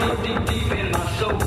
deep, deep in my soul.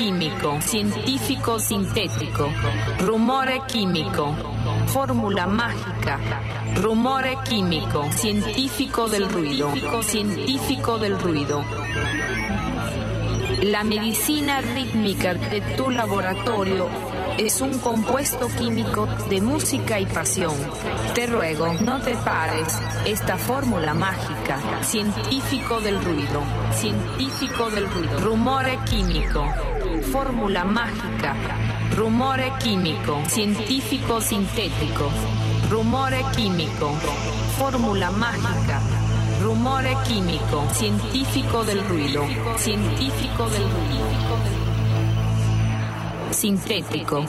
Químico, científico sintético. Rumore químico. Fórmula mágica. Rumore químico, científico del ruido. Científico del ruido. La medicina rítmica de tu laboratorio es un compuesto químico de música y pasión. Te ruego, no te pares. Esta fórmula mágica, científico del ruido, científico del ruido, rumore químico, fórmula mágica, rumore químico, científico sintético, rumore químico, fórmula mágica. Rumore químico, científico del ruido, científico del ruido sintético.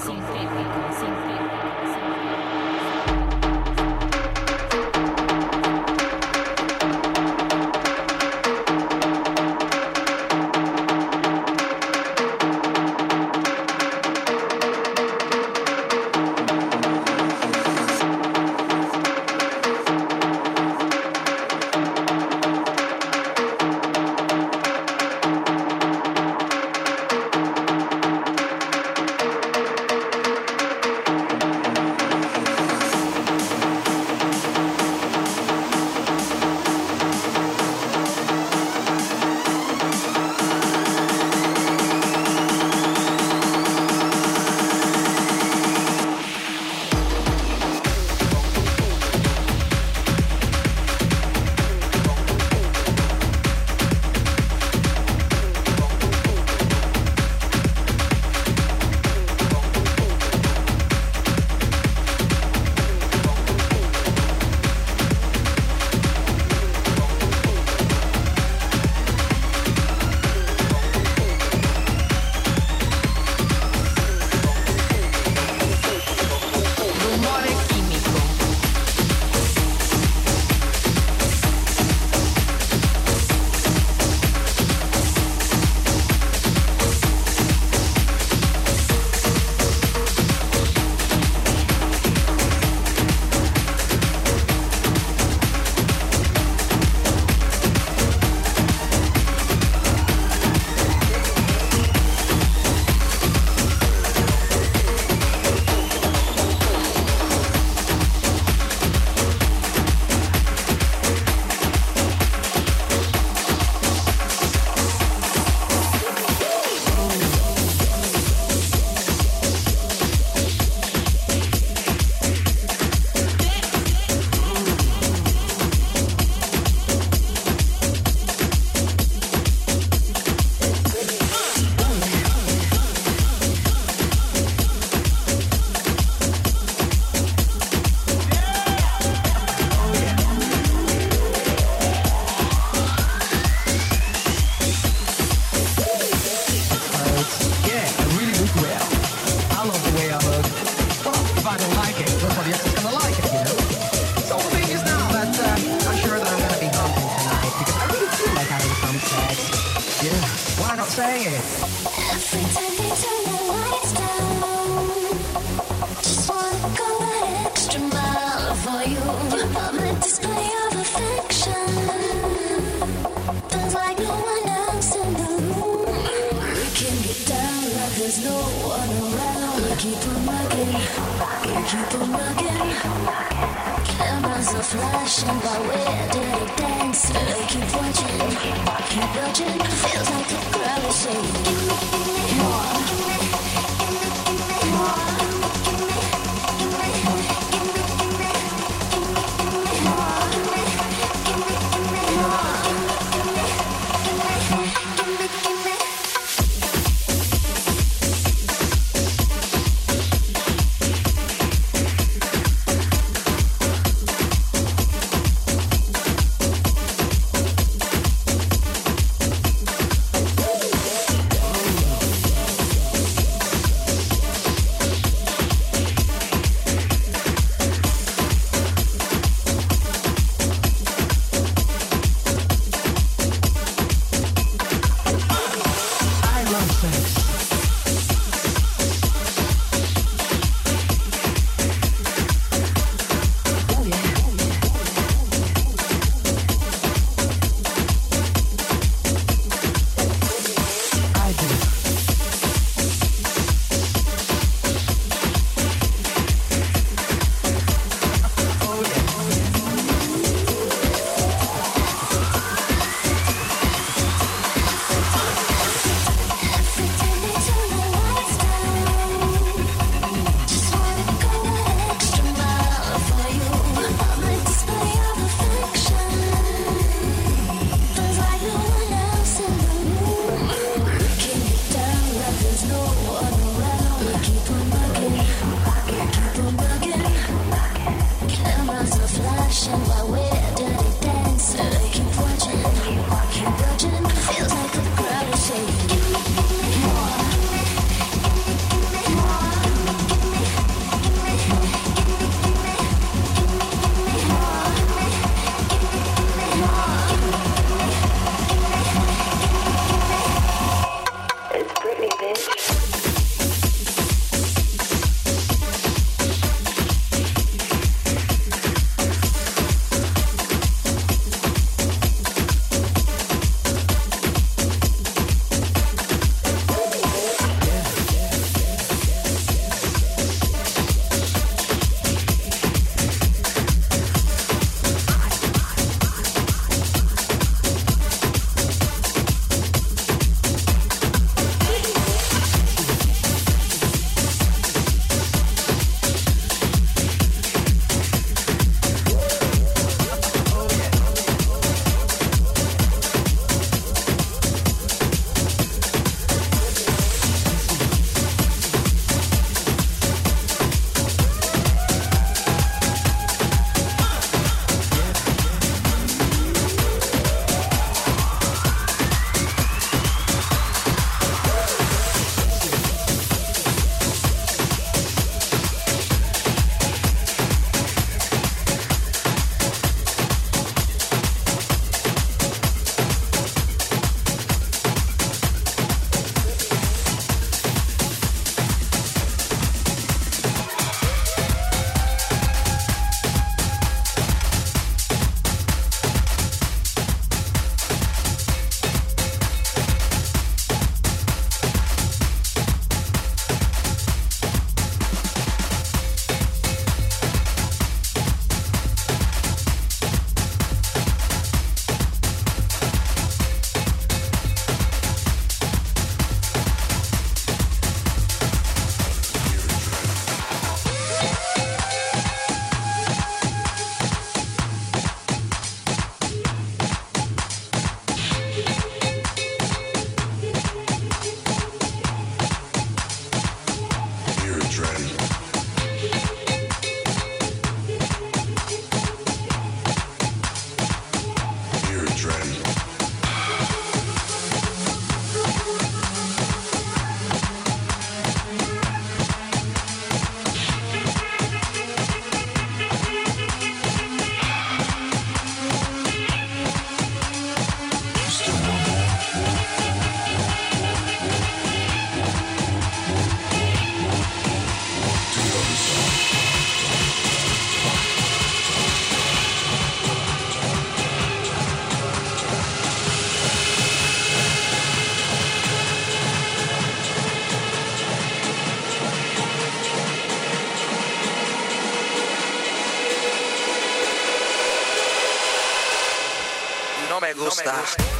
No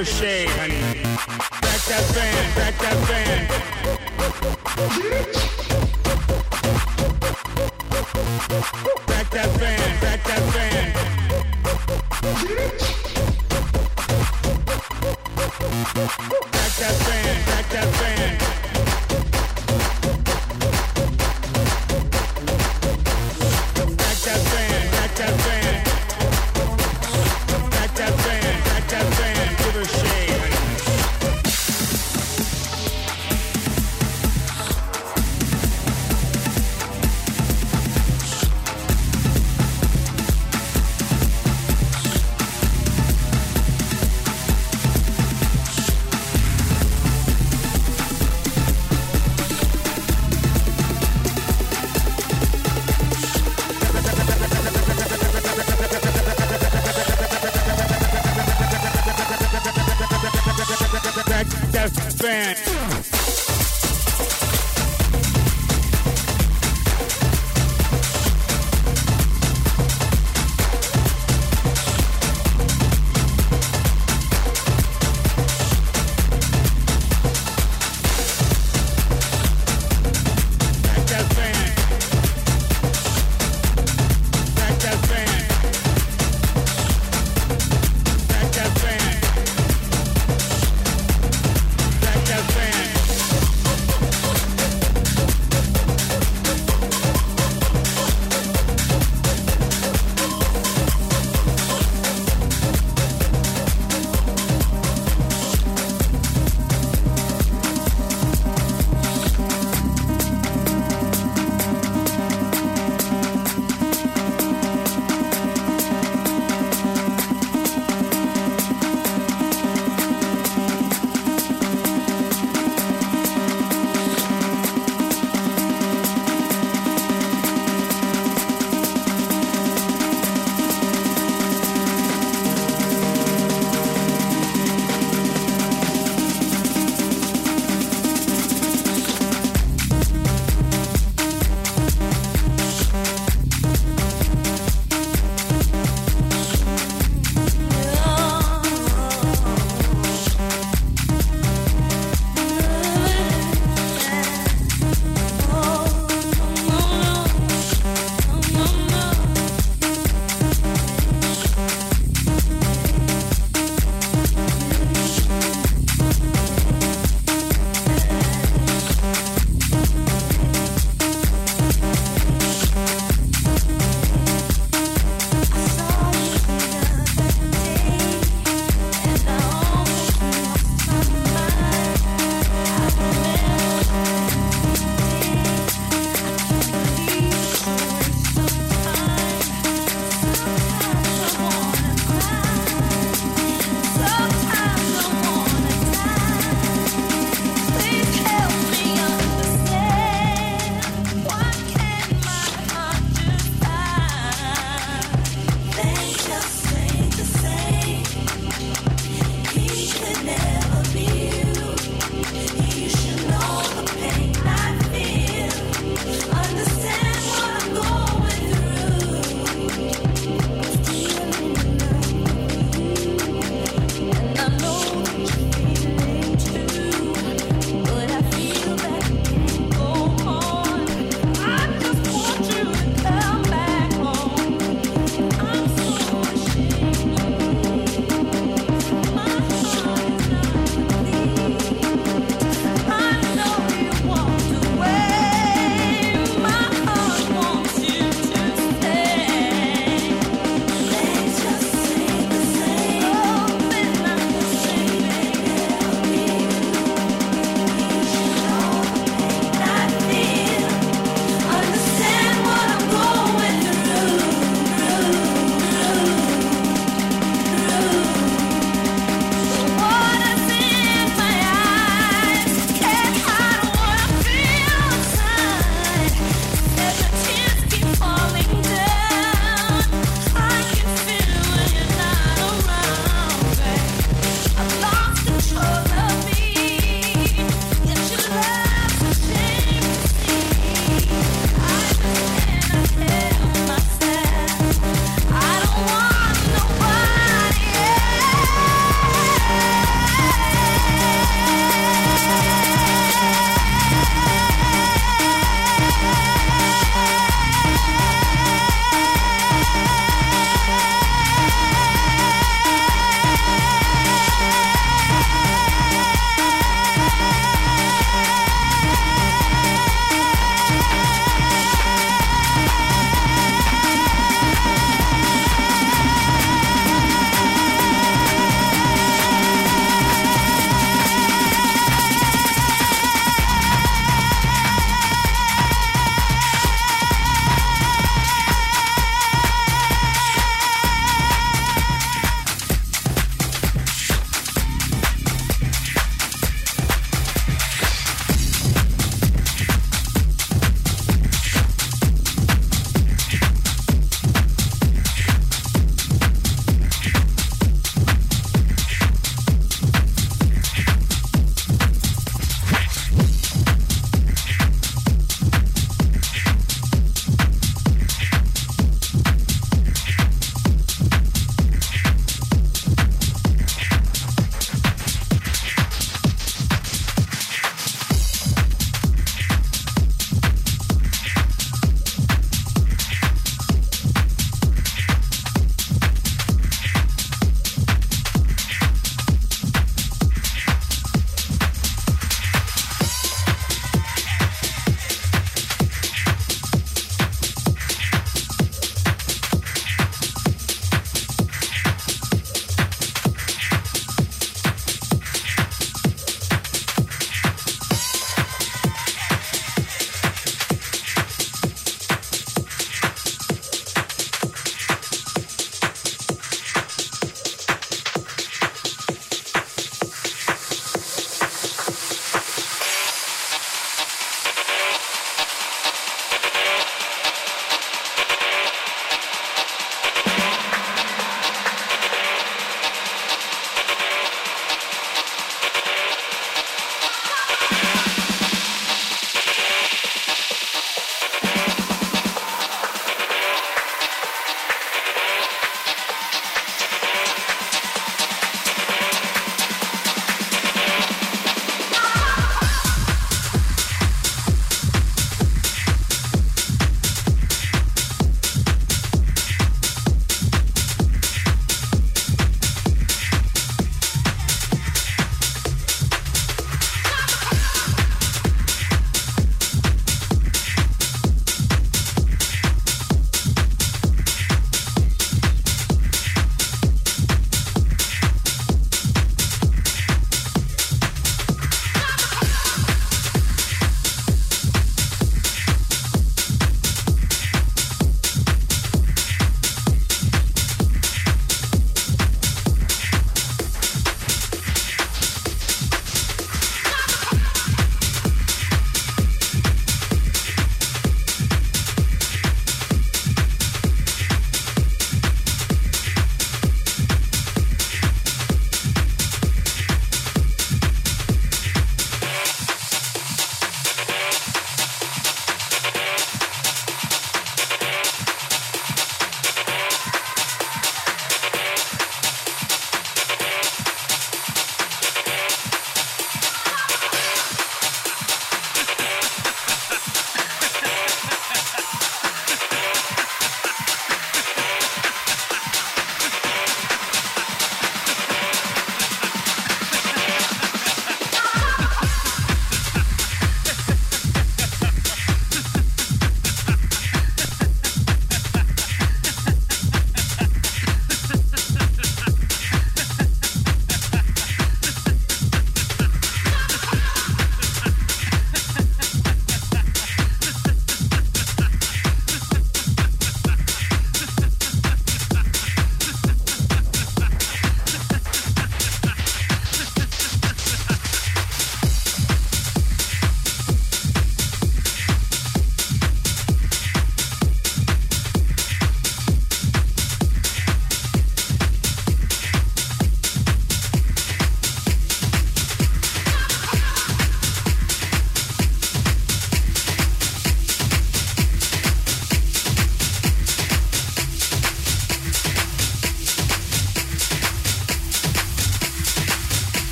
Ricochet.